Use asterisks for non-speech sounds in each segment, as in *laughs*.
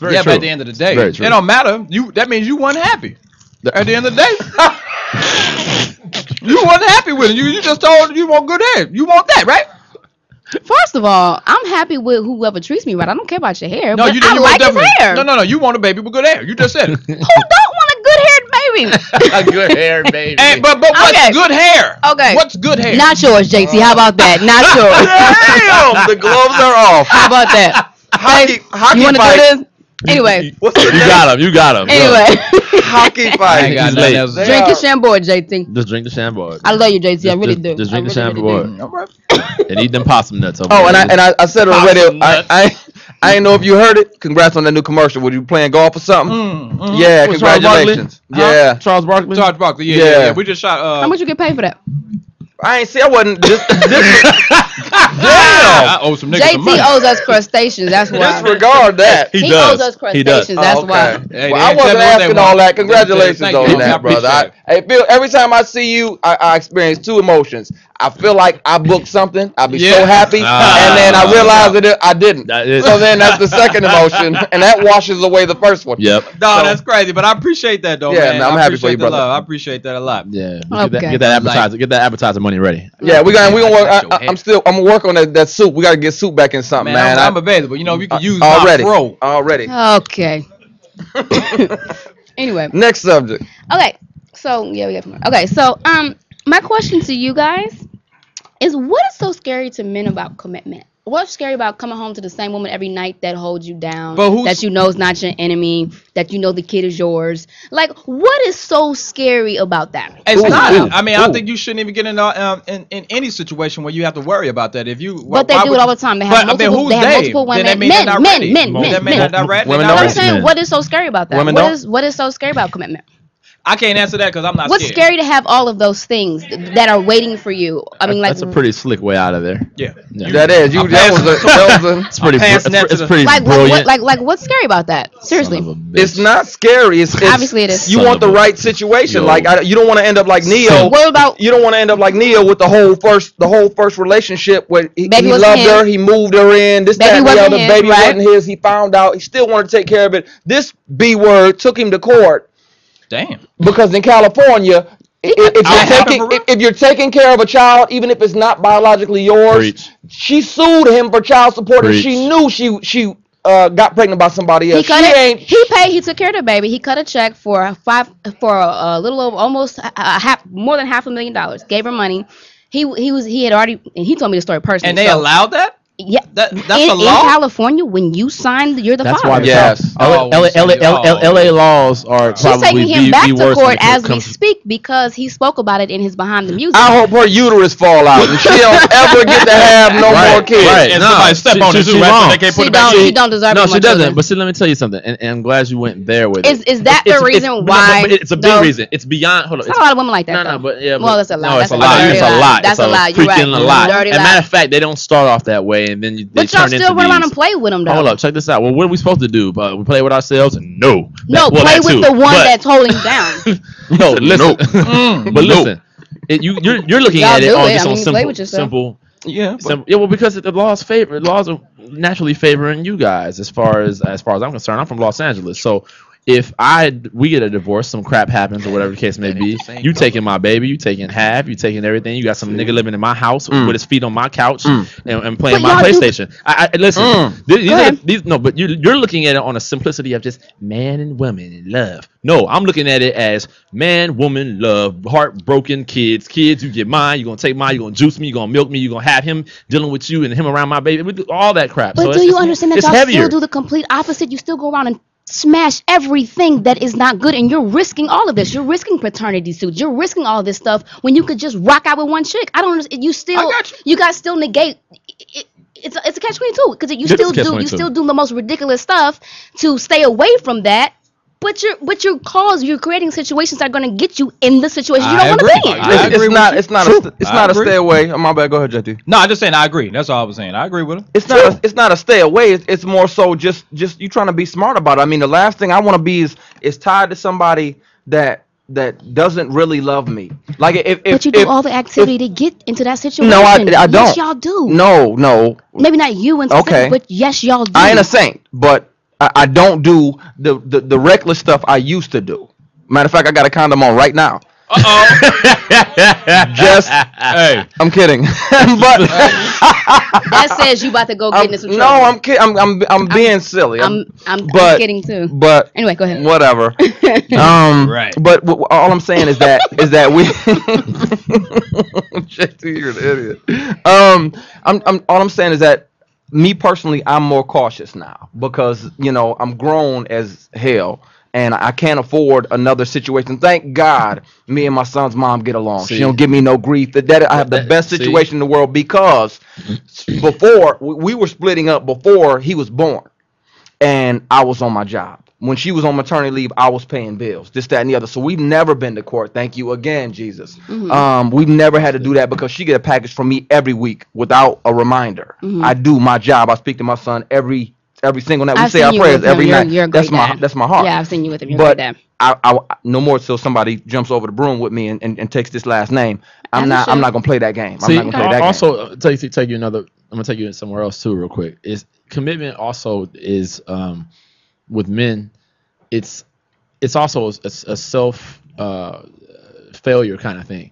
very yeah, true. but at the end of the day, very it true. don't matter. You that means you weren't happy. At the end of the day, *laughs* you weren't happy with it. You you just told you want good hair. You want that, right? First of all, I'm happy with whoever treats me right. I don't care about your hair. No, but you, I you like want his hair. No, no, no. You want a baby with good hair. You just said it. *laughs* Who don't want a good haired baby? *laughs* A good hair, baby. Hey, but but what's Okay. good hair? Okay. What's good hair? Not yours, JT. How about that? Not yours. Damn, the gloves are off. How about that? Hockey, hockey You want to do this? Anyway, What's the you got him. You got him. anyway. hockey *laughs* fight? He's late. else. to say. Drink your Yeah. Chambord, JT. Just drink the Chambord. I love you, JT. I really just- do. just I drink the really, really do. Chambord. All right. and eat them possum nuts. Over Oh, and I and I, I said it on the radio. I. I I didn't know if you heard it. Congrats on that new commercial. Were you playing golf or something? Mm, mm. Yeah, With Charles Barkley? congratulations. Huh? Yeah, Charles Barkley. Charles Barkley. Yeah, yeah, Yeah. yeah. We just shot. Uh, How much you get paid for that? I ain't see. I wasn't. This, *laughs* this, I owe some niggas some money. JT owes us crustaceans. That's why. disregard that. He He does. owes us He does. crustaceans. That's Oh, why. okay. Hey, well, they I wasn't accept what they asking want. all that. Thank Congratulations you. on I that, brother. I, appreciate hey, Bill, every time I see you, I, I experience two emotions. I feel like I booked something. I'd be so happy, Ah. and then I realize that I didn't. That is- so then that's the second emotion, *laughs* and that washes away the first one. Yep. No, So- that's crazy, but I appreciate that though, Yeah, man. man, I'm I happy for appreciate you, the brother. love. I appreciate that a lot. Yeah. Get, that, Okay. get that Like- appetizer. Get that appetizer money ready. Yeah, we got. We gonna work. That's I, I'm still. I'm gonna work on that, that soup. We gotta get soup back in something, Man, man. I'm, I'm I- available. You know, we can use already. my pro. Already. Okay. *laughs* anyway, Next subject. okay. So yeah, we got more. Okay, so um, my question to you guys is, what is so scary to men about commitment? What's scary about coming home to the same woman every night that holds you down, But who's- that you know is not your enemy, that you know the kid is yours? Like, what is so scary about that? It's Ooh, not. I mean, I ooh. think you shouldn't even get in, uh, um, in in any situation where you have to worry about that. If you, But they do would it all the time. They But, have I mean, multiple, who's they have they? multiple Then women. that mean men, they're not men, ready. men, Mo- men, That mean men. they're not ready. Women They're don't not I'm ready. ready. saying, Men. what is so scary about that? Women What don't? is what is so scary about commitment? I can't answer that because I'm not What's scared. scary to have all of those things that are waiting for you? I mean, like that's a pretty slick way out of there. Yeah. Yeah. That is. You. That was. A, that was a, It's pretty. br- It's, to it's pretty like, like, brilliant. what, like, like, what's scary about that? Seriously, Son of a bitch. It's not scary. It's, it's Obviously it is. You Son want the right situation. Yo. Like I, you don't want to end up like Ne-Yo. what about You don't want to end up like Ne-Yo with the whole first the whole first relationship where he, he wasn't loved her, he moved her in, this Baby that the wasn't other. his, Baby right? wasn't his. He found out. He still wanted to take care of it. This B word took him to court Damn. because in California. i- i- If you're, taking, if, if you're taking care of a child, even if it's not biologically yours, Preach. she sued him for child support, and she knew she she uh, got pregnant by somebody he else. cut she it? ain't. He paid. He took care of the baby. He cut a check for a five for a, a little over almost a, a half more than half a million dollars. Gave her money. He he was he had already and he told me the story personally. And they so- allowed that? Yeah. That that's in, a in. California, when you signed, you're the That's father. why. the Yes. L- Oh, L- we L- said- L- L- oh. LA laws are She's probably taking him the, back the to worst court it as we comes- speak because he spoke about it in his behind the music. I hope her uterus fall out and she don't *laughs* ever get to have no Right, more kids. right. And No, somebody step she- on she- it she's right? So wrong. they can't put she it back don't. She don't deserve No, it she doesn't. children. But see, let me tell you something, and, and I'm glad you went there with Is it. is that the it's- reason but why? it's a big no, reason. It's beyond. Hold on. It's it's- not a lot of women like that. No, no, though. but yeah. Well, but- that's a lie. No, That's it's a a lie. dirty It's a lie. lot. That's a lie. You're freaking right. a lie. Dirty As a matter of fact, they don't start off that way, and then you, they But y'all turn still into run around and play with them though. Hold up, check this out. Well, what are we supposed to do? Uh, we play with ourselves? No. No, That- well, play with too. the one But- that's holding down. *laughs* No, listen. *laughs* Mm. but listen, it, you you're you're looking Y'all at it do on it. just I on mean, play simple with yourself. simple. Yeah. but- Simple. Yeah, well, because the laws favor laws are naturally favoring you guys as far as as far as I'm concerned. I'm from Los Angeles, so if I we get a divorce, some crap happens or whatever the case may be, same, you taking my baby, you taking half, you taking everything. You got some nigga living in my house Mm. with his feet on my couch Mm. and, and playing But my y'all do- PlayStation. I, I listen. Mm. These, these are these no, but you you're looking at it on a simplicity of just man and woman in love. No, I'm looking at it as man, woman, love, heartbroken kids. Kids, you get mine. You're gonna take mine. You're gonna juice me. You're gonna milk me. You're gonna have him dealing with you and him around my baby. We do all that crap. But so do it's, you it's- understand that y'all heavier. still do the complete opposite? You still go around and smash everything that is not good, and you're risking all of this. You're risking paternity suits. You're risking all this stuff when you could just rock out with one chick. I don't. You still. I got you. you. guys still negate. It, it's a, it's a catch twenty two because you It is still do you still do the most ridiculous stuff to stay away from that. But you're but you're cause you're creating situations that are going to get you in the situation you I don't want to be in. I It's, agree it's with not. It's not. True. A, st- it's I not a agree. stay away. Oh, my bad. Go ahead, JT. No, I'm just saying I agree. That's all I was saying. I agree with him. It's not. A, it's not a stay away. It's, it's more so just just you trying to be smart about it. I mean, the last thing I want to be is is tied to somebody that that doesn't really love me. Like if if But you do if, all the activity to get into that situation. No, I- I don't. Yes, y'all do. no no maybe not you and Okay. but yes, y'all do. I ain't a saint, but I, I don't do the, the the reckless stuff I used to do. Matter of fact, I got a condom on right now. Uh oh. *laughs* Just hey, I'm kidding, *laughs* but That says you about to go get I'm, into some no. I'm kidding. I'm, I'm I'm being silly. I'm I'm, I'm kidding too. but Anyway, go ahead. whatever. *laughs* Um, Right. But w- all I'm saying is that is that we. JT, you're an idiot. Um, I'm, I'm all I'm saying is that me personally, I'm more cautious now because you know I'm grown as hell. And I can't afford another situation. Thank God, me and my son's mom get along. See. she don't give me no grief. That, that I have the best see. situation in the world because before we were splitting up before he was born and I was on my job. When she was on maternity leave, I was paying bills, this, that, and the other. So we've never been to court. Thank you again, Jesus. Mm-hmm. Um, we've never had to do that because she get a package from me every week without a reminder. Mm-hmm. I do my job. I speak to my son every every single night. We I've say our prayers every You're- night. you're a that's my dad. that's my heart. Yeah, I've seen you with him. You're but. I, I no more till somebody jumps over the broom with me and, and, and takes this last name. I'm As not you I'm not gonna play that game. I'm See, not gonna play that also game. uh, take take you another. I'm gonna take you somewhere else too, real quick. Is commitment also is um with men, it's it's also a, a self uh failure kind of thing.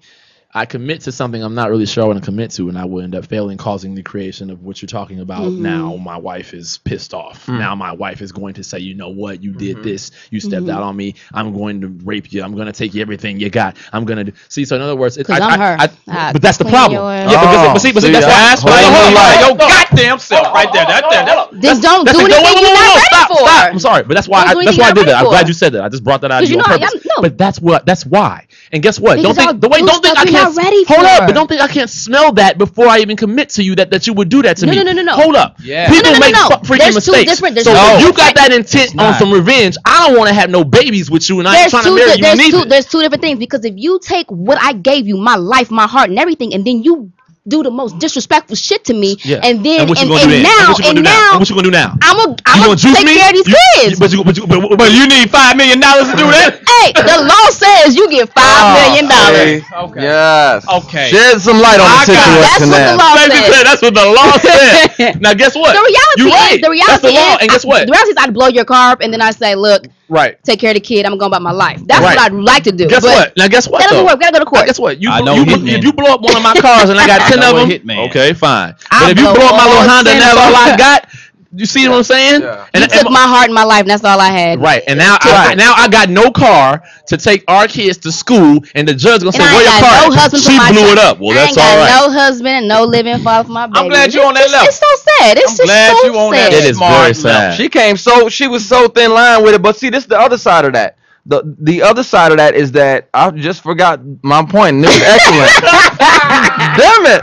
I commit to something I'm not really sure I want to commit to, and I will end up failing, causing the creation of what you're talking about. Mm-hmm. Now my wife is pissed off. Hmm. Now my wife is going to say, you know what, you Mm-hmm. did this, you stepped Mm-hmm. out on me. I'm going to rape you. I'm going to take everything you got. I'm going to do. see. So in other words, it's 'Cause I'm her. I but that's the problem. Yeah, but, Oh, but see, but see, see, that's why. that's That's why why. you Hold on, like- Your goddamn self right there. That, that, that, Then don't That's do it. Anything no, you're no, not ready stop, for. Stop. I'm sorry, but that's why. I, that's why I did not that. I'm glad for. you said that. I just brought that out of 'Cause you you on know, purpose. I'm- no. But that's what. That's why. And guess what? Because don't think the way. do Don't think I can't. ready hold up. But don't think I can't smell that before I even commit to you that that you would do that to No, me. no, no, no, no. Hold up. Yeah. People No, no, no, make no. fu- freaking There's two mistakes. different- there's so two if you got that intent on some revenge, I don't want to have no babies with you, and I ain't trying to two, marry you there's two, neither. there's two different things because if you take what I gave you, my life, my heart, and everything, and then you do the most disrespectful shit to me, Yeah. and then and and, and now and what you gonna and now? now And what you gonna do now? I'm gonna I'm gonna gonna take me? care of these You- kids. But you, but you, but, but But you need five million dollars to do that? *laughs* hey, the law says you get five ah, million dollars. See? Okay. Yes. Okay. Shed some light on I the got- situation. That's what the law says. said that's what the law *laughs* said. now guess what? The reality you is, right. the reality that's the law. is, and guess I- what? the reality is, I'd blow your car up, and then I say, "Look, right. take care of the kid. I'm going about my life." That's Right. what I'd like to do. Guess but what? Now guess what? That doesn't though? work. We gotta go to Now, court. guess what? You, I know you, Hitman. if you blow up one of my cars and I got *laughs* I ten of a them, Hitman. okay, fine. I'll but if you blow blow up my little Honda and that's all. I got, you see what I'm saying? Yeah. And, You took my heart and my life. And that's all I had. Right, and now I, Right. now I got no car to take our kids to school, and the judge gonna And say, I "Where ain't your got car?" no husband for she my blew son. it up. Well, I that's ain't got all right. no husband and no living father for my baby. I'm glad you're on that It's- level. It's so sad. It's I'm just glad so you on that sad. It is smart very level. sad. She came so she was so thin line with it, but see, this is the other side of that. The the other side of that is that I just forgot my point, and This is *laughs* excellent. *laughs* Damn it!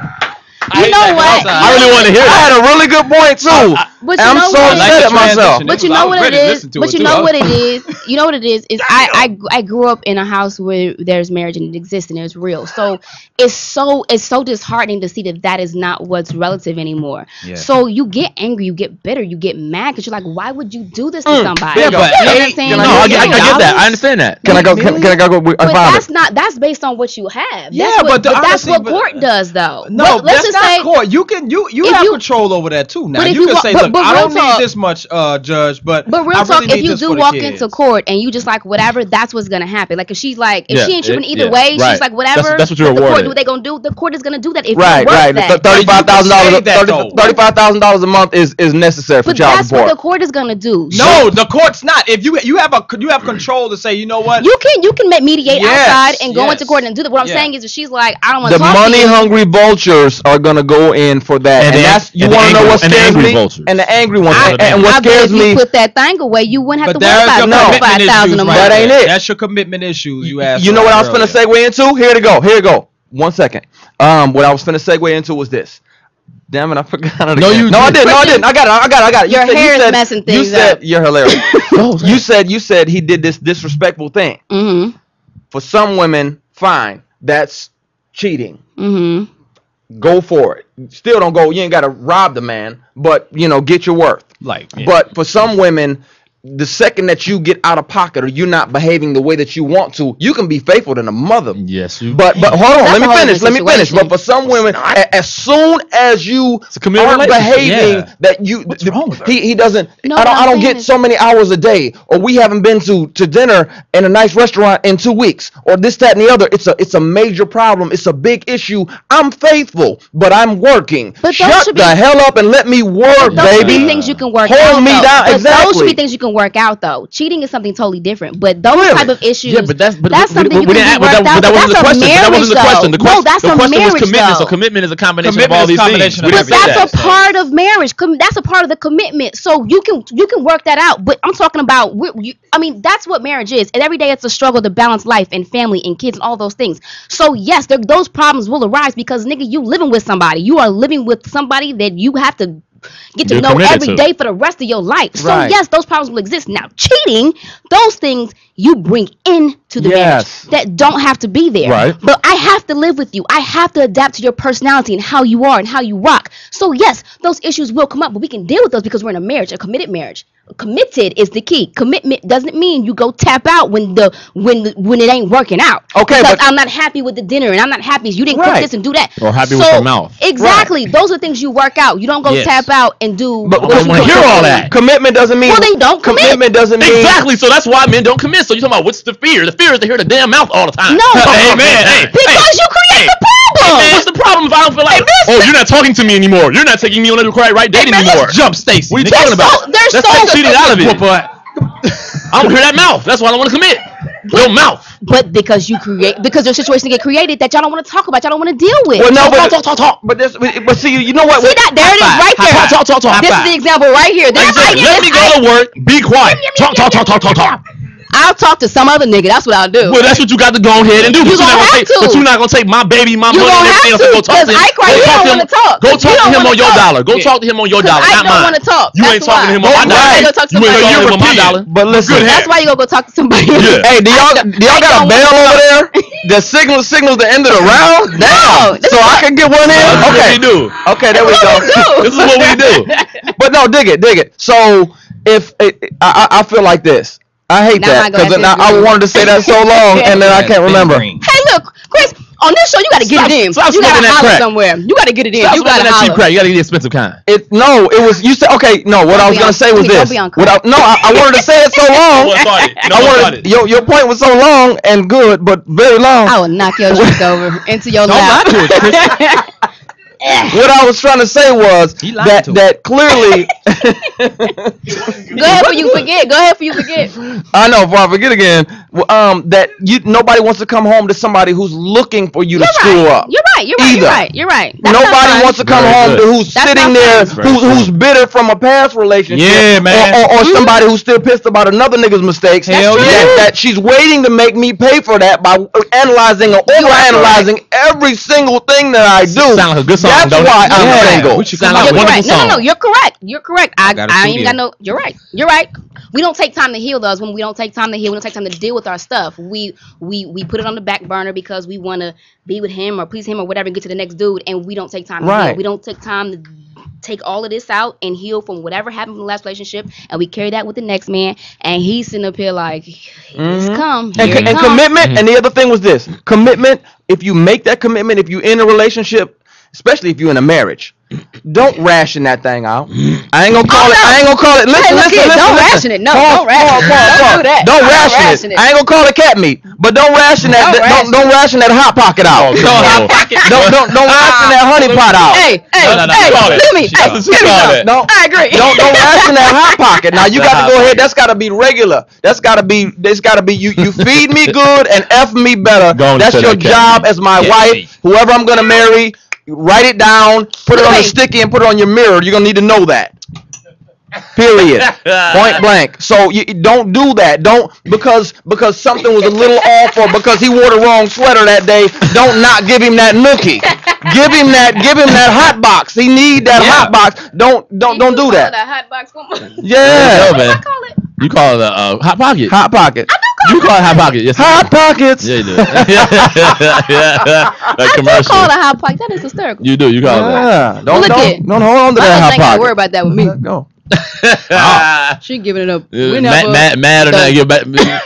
You know what? I really want to hear I had a really good point too. But you I'm know so what? like upset at myself. But you know what it ready to is. listen to But you know what it is. You know what it is. Is *laughs* I, I I grew up in a house where there's marriage and it exists and it's real. So it's so it's so disheartening to see that that is not what's relative anymore. Yeah. So you get angry, you get bitter, you get mad because you're like, why would you do this to Mm, somebody? yeah, You know but what I'm saying? No, I I, get- I, I get that. I understand that. Can I go? Can, can I go? But that's not that's based on what you have. That's Yeah, what, but that's what court does though. No, let's just not say court. You can you you have you- control over that too. Now you you can wa- say, but- look, but I don't talk- need this much, uh, judge, but But real I talk, really if you do walk kids. into court and you just like whatever, that's what's gonna happen. Like if she's like, if Yeah, she ain't tripping either yeah, way, right. she's like whatever. that's what you're the court do what they gonna do. The court is gonna do that if Right, you're right. that. Thirty-five thousand dollars. Thirty-five thousand dollars a month is is necessary for but child that's what the court is gonna do. No, the court's not. If you you have a you have control to say, you know what? You can you can mediate outside and go into court and do that. What I'm saying is, if she's like, I don't want The to talk money hungry vultures are gonna go in for that, And and, the- that's you and want to know angry- what and the scares angry me. vultures. And the angry ones, I- and, and what I bet scares if you put that thing away, you wouldn't have but to worry about no. five thousand issues a right month. That ain't it. That's your commitment issues. You asked. You know what I was earlier. finna segue into? Here to go. Here to go. One second. Um, what I was finna segue into was this. Damn it, I *laughs* forgot it. No, again. you no, I didn't. didn't. No, I didn't. I got it. I got it. I got it. You Your said- you hair is said- messing You things said up. you're hilarious. *laughs* Oh, you said you said he did this disrespectful thing. Mm-hmm. For some women, fine. That's cheating. Mm-hmm. Go for it. Still don't go. You ain't gotta rob the man, but you know, get your worth. Like, yeah. But for some women, the second that you get out of pocket or you're not behaving the way that you want to, you can be faithful than a mother. Yes, you. But but hold on, That's let me finish. Let me finish. But for some women, as soon as you aren't behaving yeah. that you What's th- wrong with her? he he doesn't No, I don't I don't get so many hours a day or we haven't been to to dinner in a nice restaurant in 2 weeks or this that and the other. It's a it's a major problem. It's a big issue. I'm faithful, but I'm working. But Shut the be- hell up and let me work, baby. Those should baby. be things you can work Hold out. me though. down. But Those should be things you can work out though. Cheating is something totally different. But those Really? type of issues, Yeah, but that's but that's something we, you we can didn't be but that, but out. that wasn't the That's a. That wasn't the marriage, question. The though. question, No, that's the a question was marriage, commitment. So commitment is a combination Commitment of all these combination things. of But that's that. a part of marriage. Com- That's a part of the commitment. So you can you can work that out. But I'm talking about. You, I mean, that's what marriage is. And every day it's a struggle to balance life and family and kids and all those things. So yes, there, those problems will arise because nigga, you living with somebody. You are living with somebody that you have to get to You're know every to. day for the rest of your life. So Right. yes, those problems will exist. Now cheating, those things you bring into the Yes. marriage that don't have to be there. Right. But I have to live with you. I have to adapt to your personality and how you are and how you rock. So yes, those issues will come up, but we can deal with those because we're in a marriage, a committed marriage. Committed is the key. Commitment doesn't mean you go tap out when the when the, when it ain't working out. Okay, because but- I'm not happy with the dinner and I'm not happy you didn't Right. cook this and do that. Or happy with your mouth. Exactly. Those are things you work out. You don't go Yes. tap out and do. But what I you wanna hear all that. Commitment doesn't mean Well, then don't commit. Commitment doesn't mean Exactly. So that's why men don't commit. So you're talking about what's the fear? The fear is to hear the damn mouth all the time. No. *laughs* hey man. Hey. Because hey. you create the Hey, man, what's the problem if I don't feel like? oh, you're not talking to me anymore. You're not taking me on the right, right date man, anymore. let's jump Staci. What are you talking They're about? they're Let's so- take out of it. Whoop butt. I don't hear that mouth. That's why I don't want to commit. Your mouth. But because you create, because there's situations get created that y'all don't want to talk about, y'all don't want to deal with. Well, no, Talk, but talk, talk, talk. But this, but, but see, you know what? See that? There it is, High right there. high Talk, talk, talk, This talk. is the example right here. This Like I I, said, let me go to work. Be quiet. Talk, talk, talk, talk, talk, talk. I'll talk to some other nigga. That's what I'll do. Well, that's what you got to go ahead and do. You But you're not gonna have take. to. But you're not gonna take my baby, my You money, gonna and everything have else. and Go to, talk to 'cause him. I cry, Go you talk don't to him. wanna talk, Go 'cause talk to him on wanna your talk. dollar. Go Yeah. talk to him on your dollar, I not don't wanna talk. You That's ain't talking to him on my That's why dollar. I go talk to You ain't somebody talking to him on my dollar. But listen, That's why you gonna go talk to somebody. Yeah. Hey, do y'all do y'all got a bell over there? *laughs* The signal signals the end of the *laughs* round. Now, so I can get one in. Okay. we do. Okay, there we go. what we do. This is what we do. *laughs* But no, dig it, dig it. So if it, I, I I feel like this, I hate Now that because I, I wanted to say that so long and then I can't remember. Green. Hey, look, Chris. On this show, you gotta get Stop- it in. stop you gotta smoking that holler crack. somewhere. You gotta get it in. Stop you gotta that cheap crack. You gotta get the expensive kind. It no, it was you said okay. No, what Don't I was gonna on- say was this. be on What I, no, I, I wanted to say it so *laughs* long. What started? You know I what wanted started? your your point was so long and good, but very long. I will knock your *laughs* drink over into your Don't lie lap. to it, Chris. *laughs* What I was trying to say was that that clearly. *laughs* Go ahead for you forget. Go ahead for you forget. I know. Before I forget again, um, that you nobody wants to come home to somebody who's looking for you You're to screw up. You're right. You're right. Either. You're right. You're right. That's Nobody wants to come Very home good. to who's That's sitting there, who's, who's bitter from a past relationship. Yeah, man. Or, or, or Mhm. somebody who's still pissed about another nigga's mistakes. Hell yeah. that she's waiting to make me pay for that by analyzing or You are overanalyzing every single thing that I do. Sound like a good song, That's don't it? why I'm Yeah. single. We Sound like a You're with correct. No, no, no. You're correct. You're correct. I, got a I ain't got no. You're right. You're right. We don't take time to heal those when we don't take time to heal. We don't take time to deal with our stuff. We we we put it on the back burner because we want to be with him or please him or whatever and get to the next dude, and we don't take time to Right. heal. We don't take time to take all of this out and heal from whatever happened from the last relationship, and we carry that with the next man, and he's sitting up here like, here it's Mhm. come, and, here co- and come. commitment Mhm. and the other thing was this commitment if you make that commitment if you in a relationship especially if you're in a marriage don't ration that thing out i ain't gonna call Oh, it no. i ain't gonna call it listen Hey, look listen here, listen don't listen. ration it. No, Pause, don't ration pause, it. Don't do that. don't Don't ration, ration it. it. i ain't gonna call it cat meat but don't ration that Don't don't ration don't, ration that hot pocket out Oh, come on. don't don't don't ration that honey pot out Hey, hey, No, no, no, hey, call it. me, She- hey, give me she called some. it. don't I agree. don't don't ration that hot *laughs* pocket. Now you got to go ahead. That's got to be regular. That's got to be. That's got to be. You you feed me good and f me better. Go on and That's your job as my wife. Whoever I'm gonna marry, write it down. Put it on a sticky and put it on your mirror. You're gonna need to know that. Period. *laughs* Point blank. So you you don't do that. Don't because because something was a little *laughs* off or because he wore the wrong sweater that day. Don't not give him that nookie. Give him that. Give him that hot box. He need that Yeah. hot box. Don't don't don't do that. hot box Yeah. Yo, man. call it? You call it a uh, hot pocket. Hot pocket. You call it hot pocket. Yes. Hot do. pockets. Yeah, you do. yeah. *laughs* That I do commercial. call it a hot pocket. That is hysterical. You do. You call it that. Yeah. Don't Look don't, here. don't hold on to My that hot husband ain't gotta pocket. worry about that with me. Go. *laughs* Ah, She giving it up. mad, mad, mad or So- not? Get back-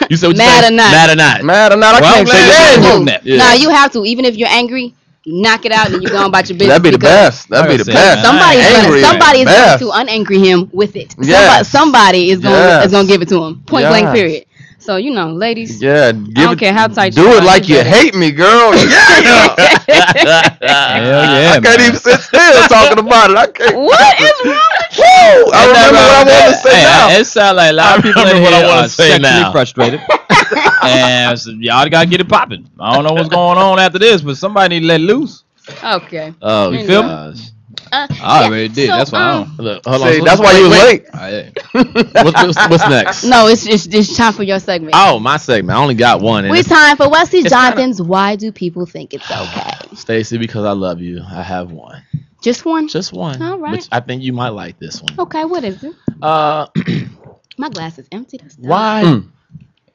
You said what you Mad said? or not. Mad or not? Mad or not, I Well, can't I'm say that. you you. on that. Yeah. Nah, you have to. Even if you're angry, you knock it out and you go on about your business. That'd be the best. That'd be the Like I said, best. Somebody's Angry gonna, is somebody is going to unangry him with it. Somebody, Yes. somebody is going Yes. is going to give it to him. Point blank. Period. So you know, ladies. Yeah, give don't it, care how tight Do you it like you you better. hate me, girl. *laughs* Yeah. Hell yeah, I can't man. even sit still talking about it. I can't. What is wrong with you? Woo! I remember what I wrong with wanted to say Hey, now. It sounds like a lot of people in what I here wanna are say sexually now. frustrated. *laughs* and so y'all gotta get it popping. I don't know what's going on after this, but somebody need to let loose. Okay. Oh, You feel me? Gosh. Uh, I yeah, already did. so, That's why I um, don't. Look, hold on. See, So- that's why you was late. I, *laughs* What's, what's, what's next? No, it's it's, it's time for your segment. Oh, my segment. I only got one. And we it's- time for Wesley it's Jonathan's Why Do People Think It's Okay? Staci, because I love you, I have one. Just one? Just one. All right. Which I think you might like this one. Okay, what is it? Uh, *clears throat* My glass is empty. That's why? Mm.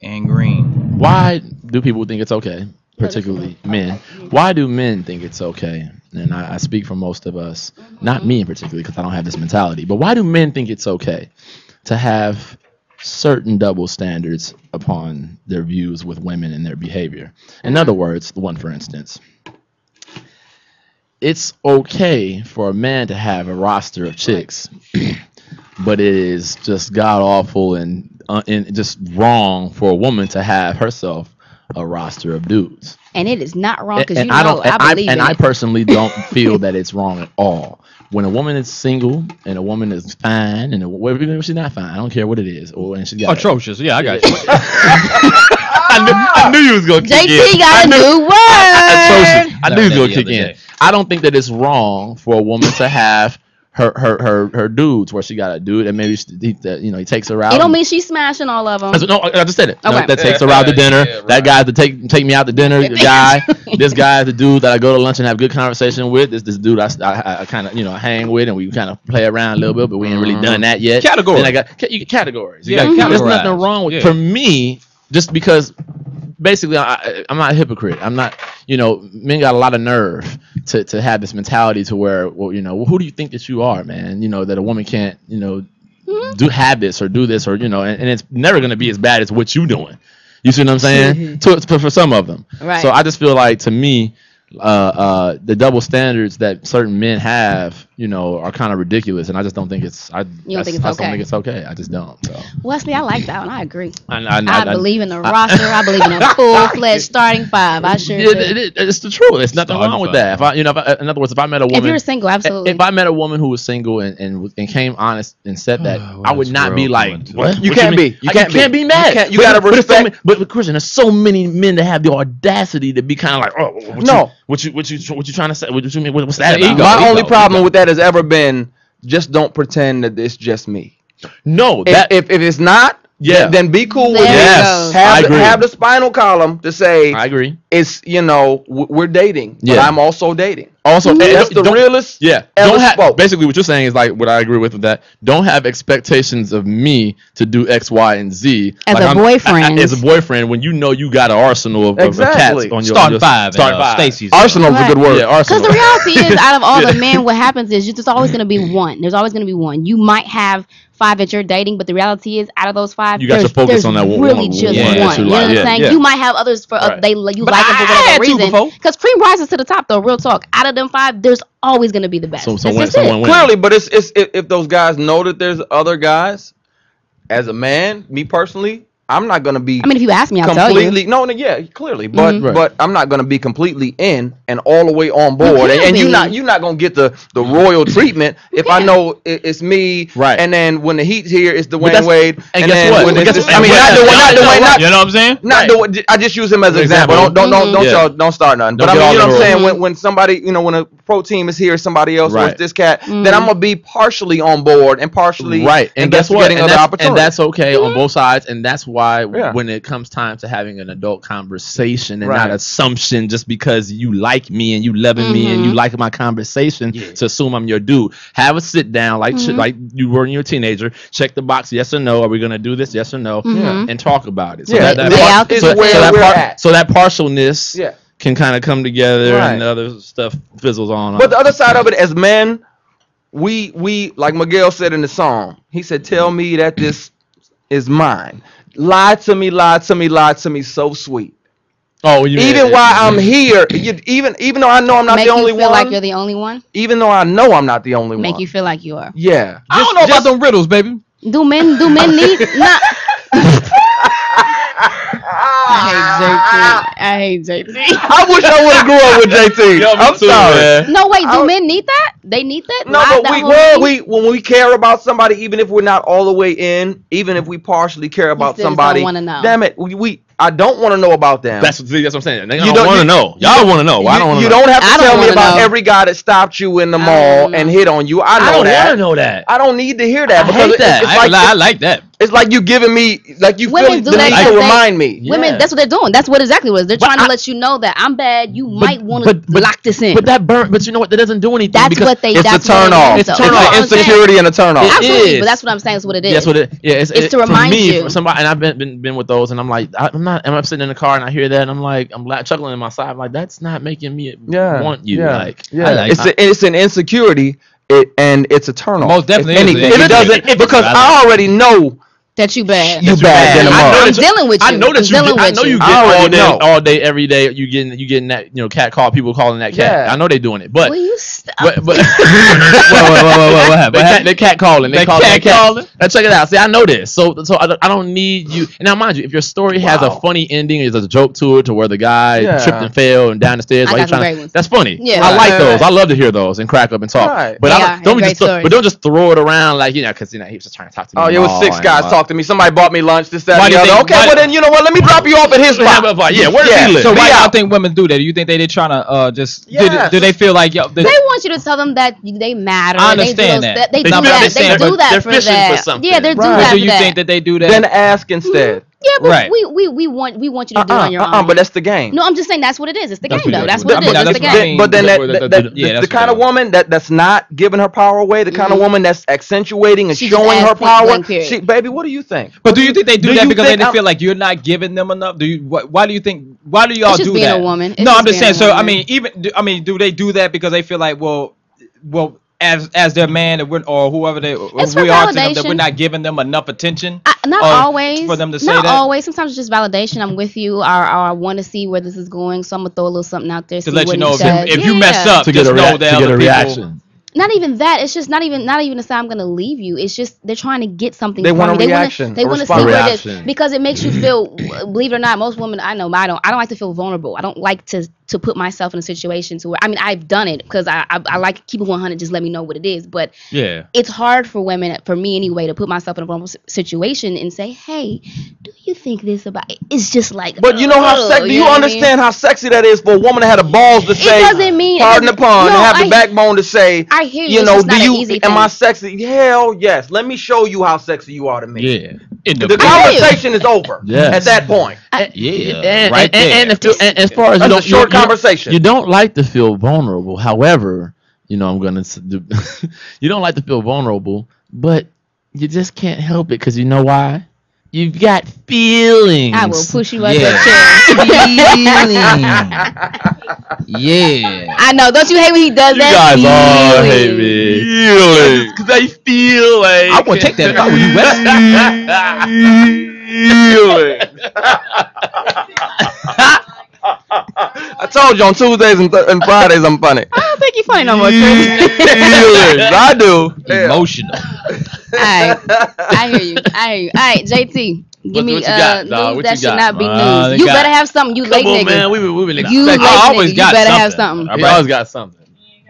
and green. Why do people think it's okay, particularly men? Why do men think it's okay? And I, I speak for most of us, not me in particular, because I don't have this mentality. But why do men think it's okay to have certain double standards upon their views with women and their behavior? In other words, the one for instance, it's okay for a man to have a roster of chicks, *clears throat* but it is just god awful and, uh, and just wrong for a woman to have herself a roster of dudes. And it is not wrong because And you I know don't, I and I, believe and in I personally don't *laughs* feel that it's wrong at all. When a woman is single and a woman is fine and a, well, even if she's not fine, I don't care what it is, or and she got Atrocious. Yeah, I got you. *laughs* I knew, I knew you was gonna kick JT in. got I a knew- new word. atrocious. I That knew he was gonna kick in. day. I don't think that it's wrong for a woman to have her her her, her dudes where she got a dude and maybe she, he, you know he takes her out. It don't mean she's smashing all of them. I said, no, I just said it. No, Okay. that takes her out to dinner. Yeah, That right. guy to take take me out to dinner. The *laughs* guy, this guy is the dude that I go to lunch and have good conversation with. This this dude I, I, I kind of you know hang with and we kind of play around a little bit, but we ain't really done that yet. Category. Then I got you categories. You Yeah, got- mm-hmm. There's nothing wrong with Yeah. for me. Just because, basically, I, I'm not a hypocrite. I'm not. You know, men got a lot of nerve to, to have this mentality to where, well, you know, well, who do you think that you are, man? You know, that a woman can't, you know, do have this or do this or you know, and, and it's never gonna be as bad as what you doing. You see what I'm saying? *laughs* to, for, for some of them. Right. So I just feel like to me, uh, uh, the double standards that certain men have, you know, are kind of ridiculous, and I just don't think it's. I, You don't think it's I just okay? don't think it's okay. I just don't. So. Wesley, I like that one. I agree. I, I, I, believe in the roster. I believe in a full fledged *laughs* starting five. I sure Yeah, do. it- it- it's the truth. There's nothing Starting wrong with five. that. If I, you know, if I, in other words, if I met a woman, if you're single, absolutely. if I met a woman who was single and and, and came honest and said that, Oh, I would not be like, what? You What can't mean? be. You I- can't be. be You mad. can't- you But- gotta but there's so respect- many- But, but Christian, there's so many men that have the audacity to be kind of like, oh, what No. you, what you, what you, what you trying to say? What you mean? What's that about? My only problem with that has ever been just don't pretend that it's just me. No, If, that if, if it's not, Yeah. then, then be cool with There it. Yes, go. I Have, the, agree. have the spinal column to say I agree. it's you know w- we're dating, but Yeah. I'm also dating. Also, and That's the don't- realest. Yeah, ever don't have. spoke. Basically, what you're saying is like what I agree with with that. Don't have expectations of me to do X, Y, and Z As Like, a I'm- boyfriend. I- I- as a boyfriend, when you know you got an arsenal of, of Exactly. cats on your Starting your- five. Starting uh, five. Staci's. Arsenal's a good word. Yeah, Because arsenal. the reality is, *laughs* out of all Yeah. the men, what happens is there's always going to be one. There's always going to be one. You might have five that you're dating, but the reality is, out of those five, You got to there's, focus there's on that one- really one- just one one. that You you know what I'm Yeah, saying? yeah. You might have others for uh, Right. they you But like them for whatever reason. Because cream rises to the top, though. Real talk. Out of them five, there's always going to be the best. So, so when just it. someone wins, Clearly, but it's it's if, if those guys know that there's other guys. As a man, me personally, I'm not gonna be I mean, if you ask me, I'll tell you. completely. No, no, yeah, clearly, but Mhm. Right. but I'm not gonna be completely in and all the way on board. And, can and you're be. not you're not gonna get the the royal *clears throat* treatment if I know it, it's me. Right. And then when the heat's here, it's Dwyane that's- Wade. and guess then what? when And it's- guess- I mean, not guess- Dwyane, not and Dwyane, not You know what I'm saying? not Right. Dwyane. I just use him as an example. example. Don't don't don't, don't Yeah. y'all don't start nothing. Don't but I get mean, all you know what I'm the saying? room. When when somebody you know when a pro team is here, somebody else or Right. it's this cat, then I'm gonna be partially on board and partially right and guess what investigating and other that's, opportunities. and that's okay on both sides and that's why Yeah. when it comes time to having an adult conversation and Right. not assumption just because you like me and you loving me and you Mhm. like my conversation Yeah. to assume i'm your dude have a sit down like sh- Mhm. like you were when you were a teenager check the box yes or no are we gonna do this yes or no Mhm. and talk about it so Yeah, that, that par- so, so where that we're par- at. so that partialness yeah. can kind of come together Right. and the other stuff fizzles on But the other side of it, as men, we we like Miguel said in the song. He said, "Tell me that this is mine." Lie to me, lie to me, lie to me, so sweet. Oh, you Even while I'm here, you, even even though I know I'm not Make the only you feel one, like you're the only one. even though I know I'm not the only Make one. Make you feel like you are. yeah. I don't Just- know about just- them riddles, baby. Do men do men need *laughs* not? *laughs* I hate JT. *laughs* I hate JT. I wish I would have grew up with JT. *laughs* Yo, I'm too, sorry. man. No, wait. Do I- men need that? They need that. No, Lie but that we well, we when we care about somebody, even if we're not all the way in, even if we partially care about still just somebody, don't wanna know. damn it, we, we I don't want to know about them. That's what, see, that's what I'm saying. They You don't don't- want to know. you Y'all don't- want to know. Well, I don't want to you know. don't have to I tell me about know. every guy that stopped you in the mall and hit on you. I know I don't that. want to know that. I don't need to hear that I because hate it- that. it's I, like I like that. It's like you giving me like you Women feel do the that need because to they- remind me. Yeah. Women, that's what they're doing. That's what exactly was. They're But trying to I- let you know that I'm bad. You might want to but- but- lock this in. But that burn. But you know what? That doesn't do anything. that's because what they. It's a that's turn what it off. is, It's though. turn That's off. what I'm saying. insecurity and a turn off. is. Absolutely, but that's what I'm saying. Is what it is. That's what it. Yeah, it's, It's it- to remind for me, you. For somebody, and I've been, been been with those, and I'm like, I- I'm not. And I'm sitting in the car, and I hear that, and I'm like, I'm la- chuckling in my side. I'm like, that's not making me yeah, want you. Yeah, Like, yeah. I like- it's a, it's an insecurity, it, and it's eternal. Most definitely If anything, If it it- doesn't if it's because. I already know That you bad. you It's bad than a I know mother. I'm dealing with you. I know that I'm you. dealing Get, I know you you. get all day, know. all day, every day. You getting, you getting that, you know, cat call. People calling that cat. Yeah. I know they doing it, but Will you stop? but but. *laughs* *laughs* What, what, what, what, what, what happened? They cat, they cat calling. They They calling. cat cat calling? Now check it out. See, I know this. So so I don't, I don't need you. And now mind you, if your story has a funny ending, there's a joke to it, to where the guy Yeah. tripped and fell and down the stairs. I while he's trying to- That's funny. Yeah. I like those. I love to hear those and crack up and talk. But They I are, don't, don't just great throw, stories. but don't just throw it around like you know because you know he was just trying to talk to me. Oh, it was six guys uh, all. Talking to me. Somebody bought me lunch. This, that, Why and the other. think- Okay, why- well then you know what? Let me drop you off at his spot. but- but yeah, where does Yeah, he live? So why Be y'all think women do that? Do you think they they trying to uh just do, they, Yes. do they feel like yo? They, They want you to tell them that they matter. I They understand those- that. They, They do that. they They do that they're for fishing for that. something. Yeah, they're do Right. that do you think that they do that? Then ask instead. Yeah, but Right. we, we we want we want you to do it Uh-uh, on your uh-uh, own. but that's the game. no, I'm just saying that's what it is. It's the That's game though. That's what I it mean, that's It's the game. mean. But then that, that, that- that- yeah, the, the kind of woman that that's not giving her power away, the kind of Mhm. woman that's accentuating and She showing her point power. blank, period. She, baby, what do you think? But do you think they do, Do that because they I'm- feel like you're not giving them enough? Do you? Why, why do you think? Why do y'all It's just do being a that? woman. It's no, just I'm just saying. So I mean, even do- I mean, do they do that because they feel like, well, well, as as their man or, we're- or whoever they It's we are to them, that we're not giving them enough attention? I, not or always. for them to say not that? always. Sometimes it's just validation. I'm with you, or, or I want to see where this is going. So I'm gonna throw a little something out there to see let you know he if, says. if you mess up, to get just a, know rea- that to get a reaction. Not even that. It's just not even not even to say I'm gonna leave you. It's just they're trying to get something. They from want a you. They reaction, Wanna, they a want to see response. where it is Reaction. because it makes you feel. *clears throat* Believe it or not, most women I know, I don't. I don't like to feel vulnerable. I don't like to to put myself in a situation to where I mean I've done it because I, I I like keep it 100. Just let me know what it is. But Yeah. it's hard for women, for me anyway, to put myself in a vulnerable situation and say, "Hey, do you think this about?" It? It's just like. But you know how oh, ugh, sexy. Do you know what I mean? understand how sexy that is for a woman to have the balls to say, doesn't mean- pardon the pun, no, and have the backbone to say, I hear you. you know, do you am I sexy? Hell yes. Let me show you how sexy you are to me. Yeah. In the, The I hear you. conversation is over Yes. at that point. yeah. and, right and, and, there. and, if you- and as far as you don't, a short you, you- conversation. You don't like to feel vulnerable. However, you know I'm gonna do. *laughs* you don't like to feel vulnerable, but you just can't help it because you know why? You've got feelings. I will push you out Yeah. that chair. *laughs* yeah. I know. Don't you hate when he does You that? guys all hate Feelings. me. Feelings. Because I feel like. I would take that if I were you, *laughs* *laughs* *laughs* I told you on Tuesdays and, th- and Fridays I'm funny. I don't think you're funny no more, Chris. Feelings. I do. Emotional. Alright, I hear you. I hear you. All right, JT, give What- me what you uh, got, dawg? news that you should got? not be Uh, news. they You got- better have something. You Come late on, nigga. man. We we we been You late I always nigga. got you better have something. something. All He right. always got something.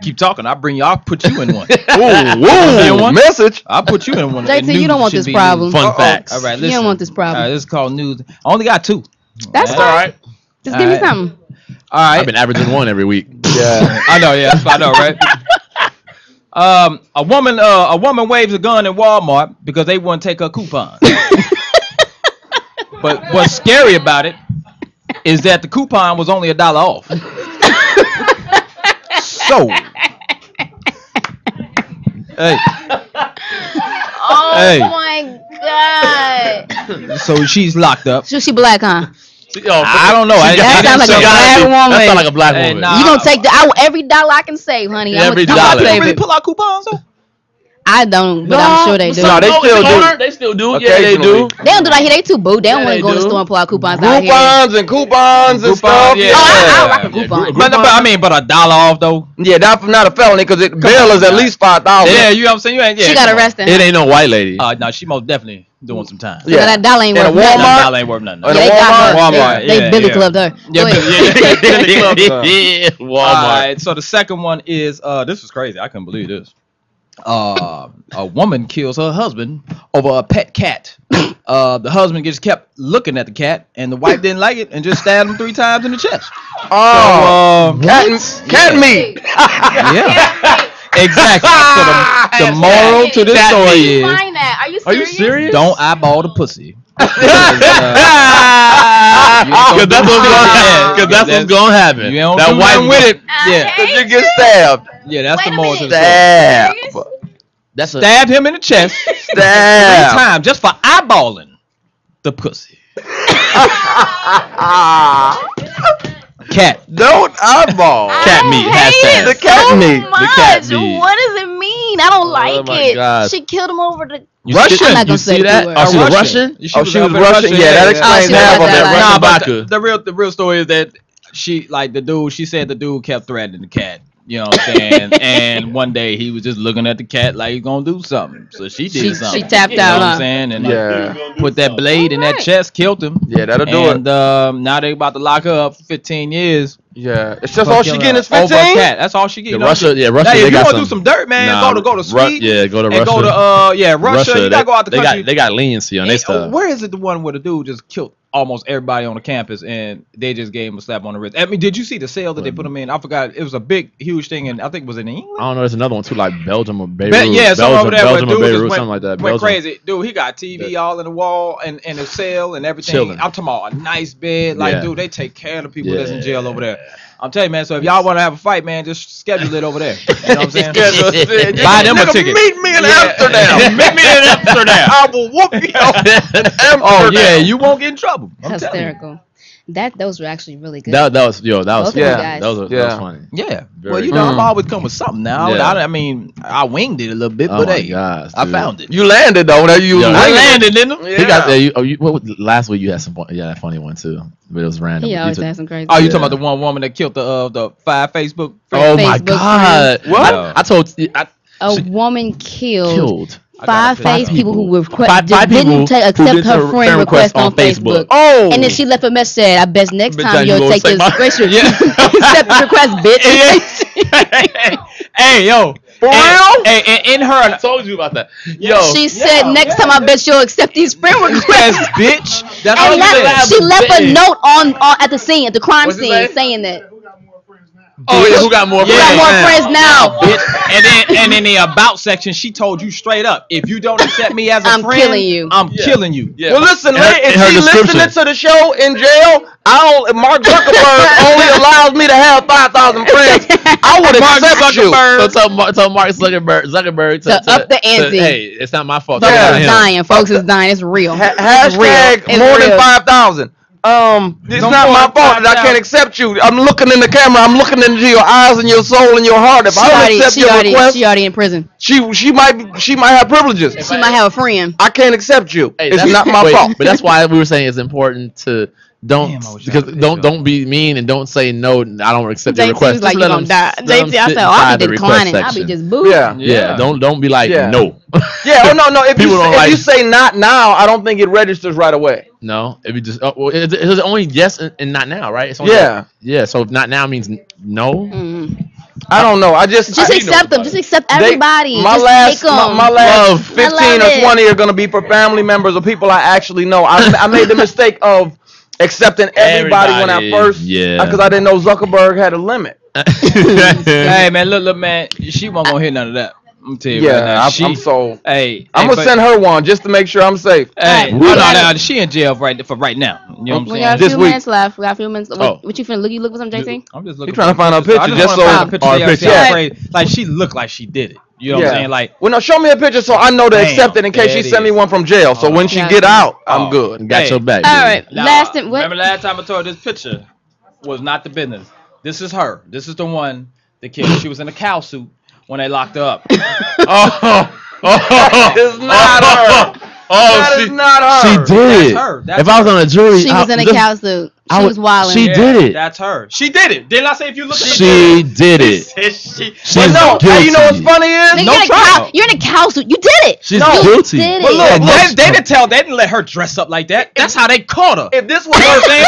Keep talking. I'll bring you. I'll put you in one. *laughs* Ooh, You ooh, want- message. I'll put you in one. JT, you don't want this problem. Fun Uh-oh. facts. All right, You don't want this problem. All right, this is called news. I only got two. That's All fine. right. Just give me Alright. something. All right. I've been averaging one every week. *laughs* Yeah. I know, yeah, I know, right? *laughs* Um, a woman, uh, a woman waves a gun in Walmart because they wouldn't take her coupon. but what's scary about it is that the coupon was only a dollar off. *laughs* so, hey, Oh Hey. my god. so she's locked up. So she black, huh? I don't know. I, That I sound like a black woman. That sound like a black Hey, woman. nah. You gonna take the I, every dollar I can save, honey. Every I'm gonna dollar. save really pull out coupons though. I don't, but I'm sure they do. No, they Oh, still do. They still do. Yeah, they do. They don't do that here. They too boo. They don't Yeah, want to go to the store and pull out coupons out here. And coupons and Groupon, stuff. yeah. Yeah, I- I rock a Yeah, coupon. But, but I mean, but a dollar off though. yeah, that's not a felony because it bail is at on, least five thousand. Yeah, you know what I'm saying. You ain't. Yeah, she got arrested. It ain't no white lady. Uh, no, she most definitely doing some time. Yeah. So that dollar ain't In worth nothing. That Walmart? dollar ain't worth nothing. Yeah, they got her. Walmart, They, they yeah, Billy yeah. clubbed her. Yeah, Go but- ahead. yeah, yeah, *laughs* Billy Club. *laughs* yeah, Walmart. All right, so the second one is uh this is crazy. I couldn't believe this. Uh, a woman kills her husband over a pet cat. *laughs* Uh, the husband just kept looking at the cat, and the wife didn't like it, and just stabbed him three times in the chest. Oh, um, cat, cat meat. yeah, exactly. So the, *laughs* the moral to this Cat story is Find that. Are you Are serious? you serious? don't eyeball the pussy. *laughs* Uh, because that's what's gonna happen. Because that's what's gonna happen. You don't that do white nothing with it. Yeah, hate You get stabbed. yeah, that's Wait the a moral to the story. Stab. That's a Stabbed him in the chest *laughs* three Stab. times just for eyeballing the pussy. Oh, Cat. Don't eyeball. Cat meat, hashtag. The cat so meat. The cat meat. What does it mean? I don't oh like my it. God. She killed him over the. You Russian. see- I'm not gonna you say see that? Oh, she was A Russian. Oh, she Oh, was she was in Russian. Yeah, that Oh, explains she half was of that it. like- Nah, but the, the real the real story is that she like the dude. She said the dude kept threatening the cat. You know what I'm saying? and one day he was just looking at the cat like he's gonna do something. So she did She- something. she tapped you know out, What I'm saying? And Yeah. put that blade in that chest, killed him. Yeah, that'll do and it. um, now they about to lock her up for 15 years. Yeah, it's just all she killing getting is her over 15. cat. That's all she getting. Yeah, Russia, yeah, Russia. Now, they if you want to do some dirt, man, Nah, go to go to Ru- Sweden. yeah, go to and Russia. go to uh yeah Russia. you gotta go out the they country. got they got leniency on this uh, stuff. where is it the one where the dude just killed almost everybody on the campus and they just gave him a slap on the wrist? I mean, did you see the cell that they put him in? I forgot. It was a big, huge thing, and I think it was in England. I don't know. There's another one too, like Belgium or Beirut. Be- yeah, Belgium, over there Belgium or Beirut, went, something like that. went Belgium. crazy. Dude, he got TV all in the wall and and a cell and everything. Chilling. I'm talking about a nice bed. Like, Yeah. dude, they take care of the people that's in jail over there. I'm telling you, man. So if y'all want to have a fight, man, just schedule it over there. You know what I'm saying? *laughs* Buy them a ticket. Meet me in Yeah. Amsterdam. *laughs* Meet me in Amsterdam. I will whoop you *laughs* in Amsterdam. Oh yeah, you won't get in trouble. I'm telling you. Hysterical. That those were actually really good. That that was yo. That was Both of you funny. guys. That was that was Yeah. funny. Yeah. Very well, you good. know, I'm Mm. always come with something now. Yeah. I, I mean, I winged it a little bit, Oh but my hey, gosh, I dude. found it. You landed though. That you was Yo, I landed, didn't I? Yeah. He got there. You, oh, you, what, was- last week you had some fun- yeah that funny one too, but it was random. he You always took- has some crazy. Oh, you talking about the one woman that killed the uh, the five Facebook? Oh my Facebook god! friends. What? I, I told I a she- woman killed, killed five I face picture. people who request Five- five didn't people ta- accept did her her friend friend request request on on Facebook. Facebook. Oh. And then she left a message said, "I bet next Bet time that you you'll won't take this my- gracious Yeah. *laughs* accept the request, *laughs* bitch." *laughs* hey, yo. For and, real? Hey, and in her, I told you about that. Yo, she said, yeah, "Next yeah. time, I bet you'll accept these friend request, requests." bitch. That's And what left, she left a note on, on at the scene, at the crime What's it scene, say? saying that. Oh yeah, who got more? Yeah. We got more now? friends now. Bitch. And then and in the about section, she told you straight up, if you don't accept me as a I'm friend, I'm killing you. I'm Yeah. killing you. Yeah. Well, listen, In her- if she listening to the show in jail, I don't. Mark Zuckerberg *laughs* only allows me to have five thousand friends. I would Mark accept you. So tell, Mar- tell Mark Zuckerberg, Zuckerberg to, To up the ante. hey, it's not my fault. Folks Talk is dying. Folks is dying. It's real. Ha- It's real. hashtag It's more than five thousand. Um, it's No not my fault that I can't accept you. I'm looking in the camera. I'm looking into your eyes and your soul and your heart. If She I don't already, accept she, your already, request, she already in prison. she she might she might have privileges. She might have a friend. I can't accept you. Hey, it's not my wait, fault. But that's why we were saying it's important to don't Damn, I wish I because could don't do don't be mean and don't say no. I don't accept your JT request. was like, Just you let gonna die. let them JT, I sit said, oh, I'll inside be the request declining. I'll be section. just boo. Yeah. Yeah, Yeah. don't don't be like Yeah. no. *laughs* Yeah. Oh no no. If you People say, don't if like- you say not now, I don't think it registers right away. no, if you just oh, well, it's, it's only yes and, and not now, right? It's only Yeah. yeah. So if not now means n- no. Mhm. I don't know. I just Just I, accept them. Just accept they- everybody. my Just last take 'em. my, my last Love. I fifteen love or it. twenty are gonna be for family members or people I actually know. I, I made the mistake of accepting everybody, when I first yeah. Uh, because I didn't know Zuckerberg had a limit. *laughs* Hey man, look, look, man, she won't gonna hear none of that. I'm tell you right Yeah, now. I'm, she, I'm so Hey, I'm hey, gonna but- send her one just to make sure I'm safe. Hey, no, no, no, she in jail right for right now. You know what I'm We saying? got a This few week. minutes left. We got a few minutes. What, Oh. what you finna look? You look for some JT? I'm just looking. He trying to find a picture. I just just so- find a picture. yeah, picture. see Yeah. crazy- Like she looked like she did it. You know what I'm saying? Like well, now show me a picture so I know to Damn, accept it in case she it send me one from jail. So Oh. when she Gotcha. get out, I'm Oh. good. Got Hey. your back. All right. dude. right. Nah, Last thing. What? Remember last time I told you this picture was not the business. This is her. This is the one the kid. She was in a cow suit when they locked her up. *laughs* *laughs* Oh, That is not her. *laughs* Oh, That she, is not her. she did. That's her. That's if I was on a jury, She was in a cow suit. I She would- was wilding. she did it. That's her. She did it. Didn't I say if you look at the She did *laughs* it. she, She's But no, hey, you know what's funny is? Nigga, No you're, in a trial. cow, you're in a cow suit. You did it. She's No. guilty. did But it. look, They, look, they didn't tell. They didn't let her dress up like that. That's how they caught her. if this was her thing,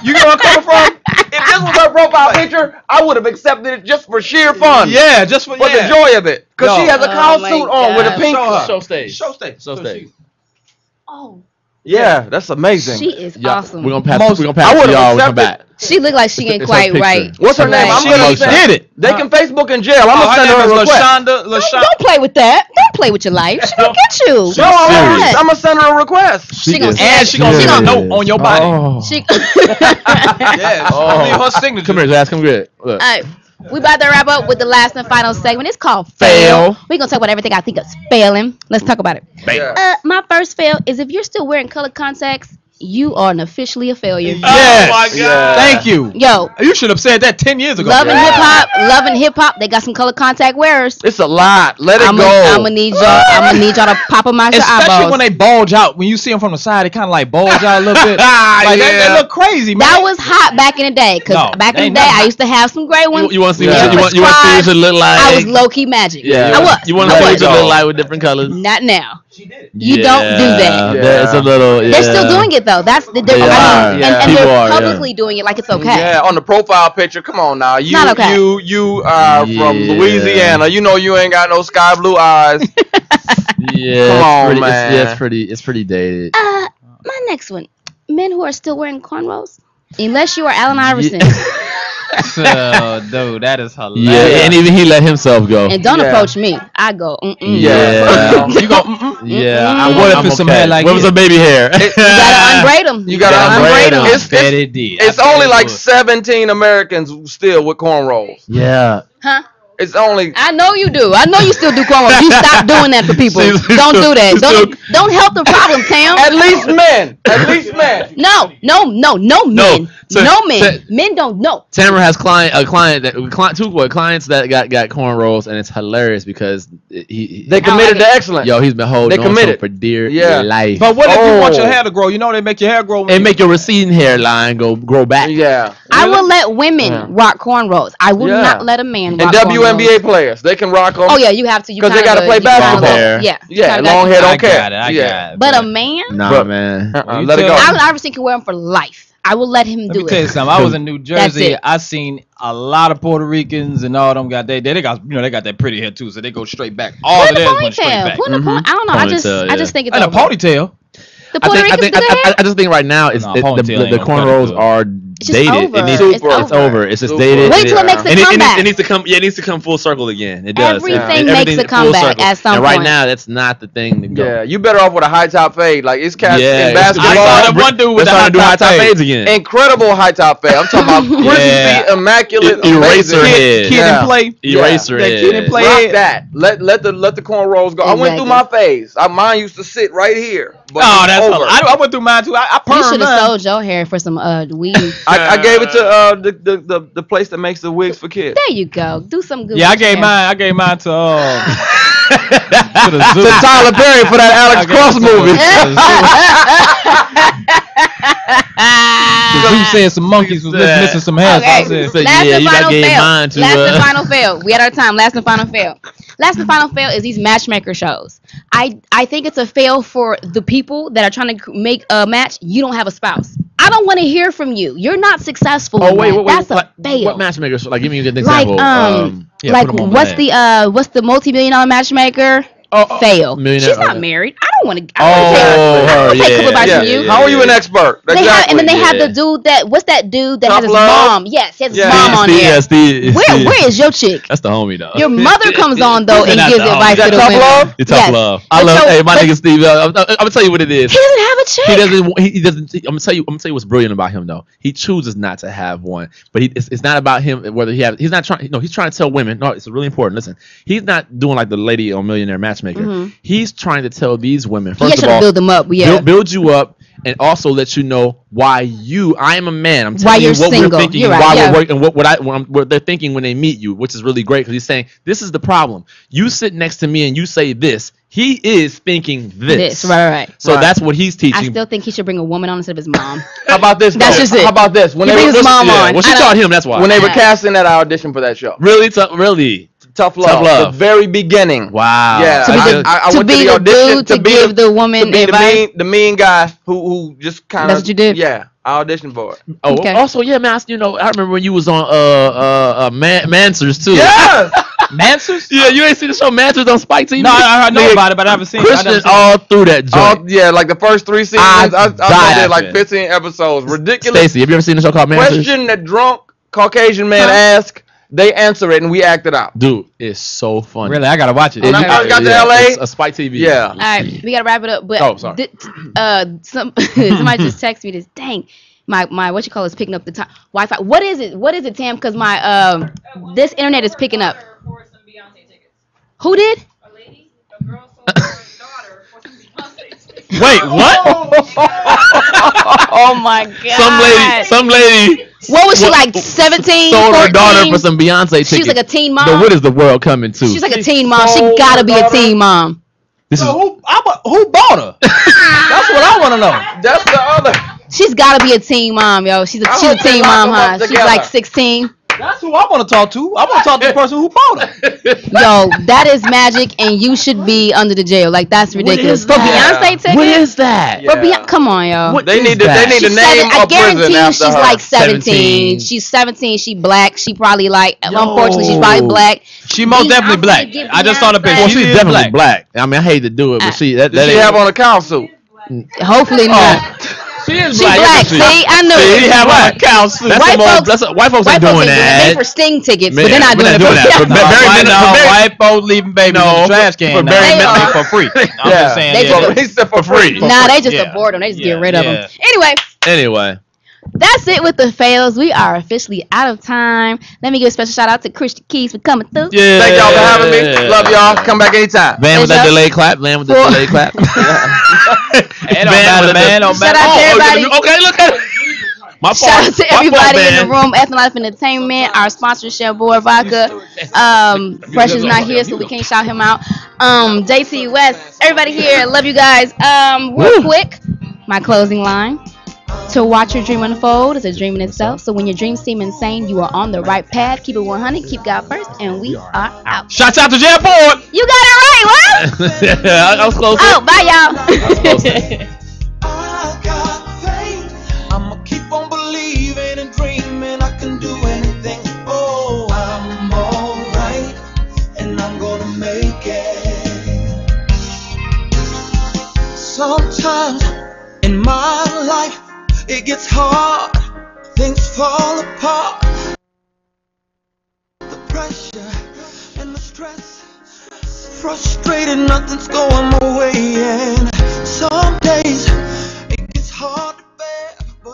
*laughs* you know where I'm coming from? If this was her profile *laughs* picture, I would have accepted it just for sheer fun. Yeah, just for For yeah. the joy of it. Because No. she has a Oh cow my suit on with a pink. Show her. Show stage. Show stage. Show stage. She- Oh, Yeah, that's amazing. she is Yeah, awesome. We're gonna pass. Most- we're gonna I pass to would've y'all. We come accepted- back. she looked like she ain't it's her quite picture. right. What's her name? Right. I'm She gonna most send- did it. They can Facebook in jail. I'm gonna send her a request. Lashonda. Don't, Lashonda. don't play with that. Don't play with your life. She gonna get you. No, I'm gonna, I'm gonna send her a request. She gonna is say- And she gonna She leave a gonna- note on your body. Oh. She. *laughs* Yeah, Oh. leave her signature. Come here, Jazz. Come here. Look. All right, we about to wrap up with the last and final segment. It's called Fail. fail. We're gonna talk about everything I think is failing. Let's talk about it. Yeah. Uh, my first fail is if you're still wearing colored contacts, you are an officially a failure. Yes. Oh my God. Yeah. Thank you. Yo, You should have said that ten years ago. love and Yeah. hip hop, love and hip hop. They got some colored contact wearers. It's a lot. Let it I'm go. gonna need y'all. I'm gonna *laughs* need y'all to pop them out your Especially eyeballs. when they bulge out. When you see them from the side, they kind of like bulge out a little bit. *laughs* like they, they Yeah. look crazy, man. that was hot back in the day. Cause No, back in the day, I used to have some gray ones. You, you want to see Yeah. what you, you want? You want to see what you look like? I was low key magic. Yeah. I was. You want to see what was. you look like with different colors? Not now. She did. You don't do that. Yeah. There's a little. Yeah. They're still doing it though. That's the. They're, They I mean, are. and, Yeah. and People they're are, yeah. publicly doing it like it's okay. Yeah, on the profile picture. Come on now. You Not okay. you you are from Louisiana. You know you ain't got no sky blue eyes. *laughs* Yeah. Come it's on, pretty, man. It's, yeah, it's pretty. It's pretty dated. Uh, my next one: men who are still wearing cornrows, unless you are Allen Iverson, *laughs* Oh, dude, that is hilarious. Yeah, hilarious. and even he let himself go. and don't Yeah. approach me. I go. Mm-mm. Yeah. you go. Mm-mm. Yeah. Mm-mm. I'm, What if I'm it's some hair like What was a baby hair? You gotta unbraid them. You gotta Yeah, unbraid unbraid them. 'em. It's, it's, it's only like 17 Americans still with cornrows. yeah. Huh? It's only I know you do. I know you still do cornrows. You stop *laughs* doing that for people. She's- she's don't still- do that. Don't still- don't help the problem, Tam. at least men. At least *laughs* men. No, no, no, no men. No, So- No, men. so- men don't know. Tamara has client a client that client two what clients that got got cornrows and it's hilarious because he, he They oh, committed like to excellence. yo he's been holding They on committed. for dear Yeah. life. But what if you want your Oh. hair to grow? You know they make your hair grow. when and you- make your receding hairline go grow back. Yeah. I will let women Yeah. rock cornrows. I will Yeah. not let a man And rock WNBA cornrows. players, they can rock them. Oh yeah, you have to. Because they gotta play basketball. go- Hair. Yeah. Yeah, long got- hair don't care. got it. I Yeah. got it. But a man, Nah, But- man. Uh-uh, You let it tell- go. Allen Iverson can wear them for life. I will let him Let do me tell you it. something. I was in New Jersey. I seen a lot of Puerto Ricans and all them got they they, they got you know they got that pretty hair too, so they go straight back. All Put of in theirs went straight ponytail. back. Put in a Mhm. pony- I don't know. I just, Ponytail, I just think it's And a over. ponytail. The I Puerto think, I, think, do I, that. I, I just think right now it's Nah, it, the, the, ain't the gonna cut it cornrows are It's just dated. over. It needs, It's it's, over. over. It's just Super. dated. Wait till it makes a and it, and it, comeback. it needs to come. Yeah, it needs to come full circle again. It does. Everything Yeah. makes a comeback at some And right point. now, that's not the thing to go. Yeah, you better off with a high top fade. Like it's cats Yeah, in it's- basketball. I saw that one dude with the starting to high high top top fade. fades again. Incredible high top fade. I'm talking about *laughs* crispy, Yeah. immaculate, eraser Kid, head. kid Yeah. and play. Eraser That head. kid and play. Rock that. Let let the let the cornrows go. I went through my Exactly. phase. I, mine used to sit right here. But Oh, that's over. I, I went through mine too. I, I You should have sold your hair for some uh weed. *laughs* I, I gave it to uh the, the, the, the place that makes the wigs for kids. there you go. Do some good. Yeah, I gave hair. mine. I gave mine to um, *laughs* to the zoo. to Tyler Perry for that Alex Cross it to the- movie. *laughs* The zoo said some monkeys was Yeah. missing some hair. Okay. So I said, said, Last yeah, and you final fail. mine to, Last uh, and final *laughs* fail. We had our time. Last and final fail. Last and final fail is these matchmaker shows. I I think it's a fail for the people that are trying to make a match. You don't have a spouse. I don't want to hear from you. You're not successful. Oh wait, that. wait, wait. That's a fail. what matchmaker? Like, give me a good like example. um, yeah, like put 'em on what's the uh what's the multi million dollar matchmaker? Oh, oh, fail. She's not married. I don't want to. Oh, take, her, take yeah, couple advice Yeah. from you. yeah, How are you an expert? They have, and then they have the dude that what's that dude that Tough has his Love? mom? Yes, he has his mom on Steve, there. yeah, Steve, Where where is your chick? That's the homie though. Your mother comes *laughs* on though and gives the advice to the tough women. love? It's tough Yes. love. I love. so- hey, my but- nigga Steve. Uh, I'm, I'm gonna tell you what it is. He doesn't have a chick. He doesn't. He, he doesn't. I'm gonna tell you. I'm gonna tell you what's brilliant about him though. He chooses not to have one, but he, it's, it's not about him whether he have. He's not trying. No, he's trying to tell women. No, it's really important. Listen, he's not doing like the lady on Millionaire Matchmaker. Mhm. He's trying to tell these women He first has of to all, build them up. Yeah. build, build you up, and also let you know why you. I am a man. I'm Why telling you you're what single. we're thinking, You're right, why yeah. we're working, what what I what, I'm, what they're thinking when they meet you, which is really great because he's saying this is the problem. You sit next to me and you say this. He is thinking this. This, right, right, right. So Right. that's what he's teaching. I still think he should bring a woman on instead of his mom. *laughs* How about this? *laughs* That's just it. How about this? When He they brings his mom yeah, on. well, she I taught him. That's why. when they were casting that, I auditioned for that show. really, tough, really. Tough love. Tough Love. The very beginning. Wow. Yeah, To be I, the- I, I to went be to the the audition dude to be give the woman to be the mean, the mean guy who who just kind of. That's what you did? Yeah, I auditioned for it. Oh, Okay. also, yeah, man. I- You know, I remember when you was on uh uh, uh Man- Manswers too. Yes. *laughs* Manswers? *laughs* yeah, you ain't seen the show Manswers on Spike TV? No, I, I know Nigga, about it, but I haven't seen it. Christian it. all through that All, yeah, like the first three seasons, I I, I, died did like 15 episodes. Ridiculous Staci, have you ever seen the show called Manswers? question that drunk Caucasian man Huh? ask. They answer it and we act it out. Dude, it's so funny. Really, I gotta watch it. When I It- first got to LA, it's a Spike TV. Yeah. All right, we gotta wrap it up. But Oh, sorry. thi- uh, some *laughs* somebody just texted me this. Dang, my my what you call is picking up the time Wi-Fi. What is it? What is it, Tam? Because my um this internet is picking up. for some Beyonce tickets. Who did? A lady, a girl sold her daughter for some Beyonce tickets. Wait, what? *laughs* Oh my god. some lady, some lady What was she What- like? 17, sold her daughter for some Beyonce tickets. She was like a teen mom. The, what is the world coming to? She's like a teen mom. She sold gotta her be a teen mom. this is who, I, who bought her? *laughs* That's what I want to know. That's the other. She's gotta be a teen mom, yo. She's a I she's a teen mom, huh? She's like 16. That's who I want to talk to. I want to talk to the person who bought her. *laughs* Yo, that is magic, and you should be under the jail. Like that's ridiculous. is For that? Beyonce tickets. what is that? Yeah. For Beyonce, come on, yo. What They need to. that? They need to She's name seven, I a prison guarantee you after she's her. like 17. 17. She's 17. She black. She probably like. Yo. Unfortunately, she's probably black. She most Beyonce definitely black. I just saw the picture. Well, she's is definitely black. black. I mean, I hate to do it, but Uh, she that, Did that she have on a council? Hopefully not. She is She black. See, I knew See, it. he have on a council. That's White some old- folks- that's a- white folks White ain't folks doing ain't doing that. They for sting tickets, Man, but they're not we're doing not it doing for that. *laughs* For No, Very white, minute- no, for very- white folks leaving babies No, in the trash can. now. very They They for free. *laughs* I'm Yeah. just saying. They yeah. just- for For free. free. Nah, they just Yeah. abort them. They just Yeah, get rid of yeah. them. Anyway, Anyway, that's it with the fails. We are officially out of time. Let me give a special shout out to Christian Keyes for coming through. yeah. Thank y'all for having me. Love y'all. Come back anytime. Van with that Yes, delay clap. Van with the For- delay clap. *laughs* It don't matter, man. Don't Shout out to Oh, everybody. okay, okay, look at it. My fault. Shout out to My fault, everybody in the room, Ethno Entertainment, our sponsor, Chef Boy Vodka. Um, Fresh not here, so we can't shout him out. Um, JT West, everybody here, love you guys. Um, real quick, my closing line. To watch your dream unfold is a dream in itself. So when your dreams seem insane, you are on the right path. Keep it 100, keep God first, and we are out. Shouts out to Jam Board. You got it right, what? I *laughs* I was close. Oh, bye, y'all. *laughs* I got faith. I'ma keep on believing and dreaming I can do anything. Oh, I'm alright, and I'm gonna make it. Sometimes in my life it gets hard, things fall apart. The pressure and the stress, frustrated, nothing's going my way, and some days